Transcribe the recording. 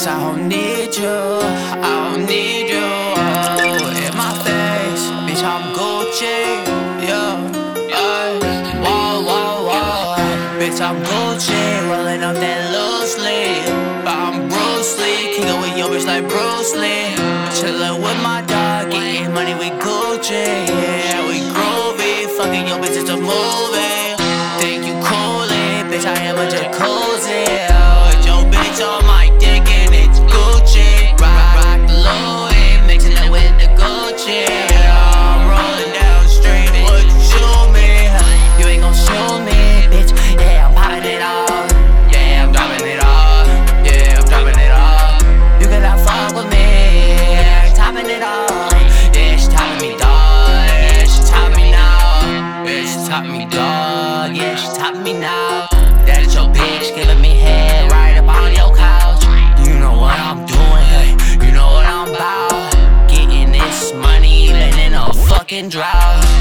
face, I don't need you. I don't need you. Oh, in my face, bitch, I'm Gucci. Yeah, yeah. Whoa, whoa, whoa. Bitch, I'm Gucci. Rolling up that loose leaf. But I'm Bruce Lee. Kick with your bitch like Bruce Lee. Chillin' with my dog, getting money with Gucci. She topping me now. That's your bitch giving me head right up on your couch. You know what I'm doing, hey. You know what I'm about. Getting this money, even in a fucking drought.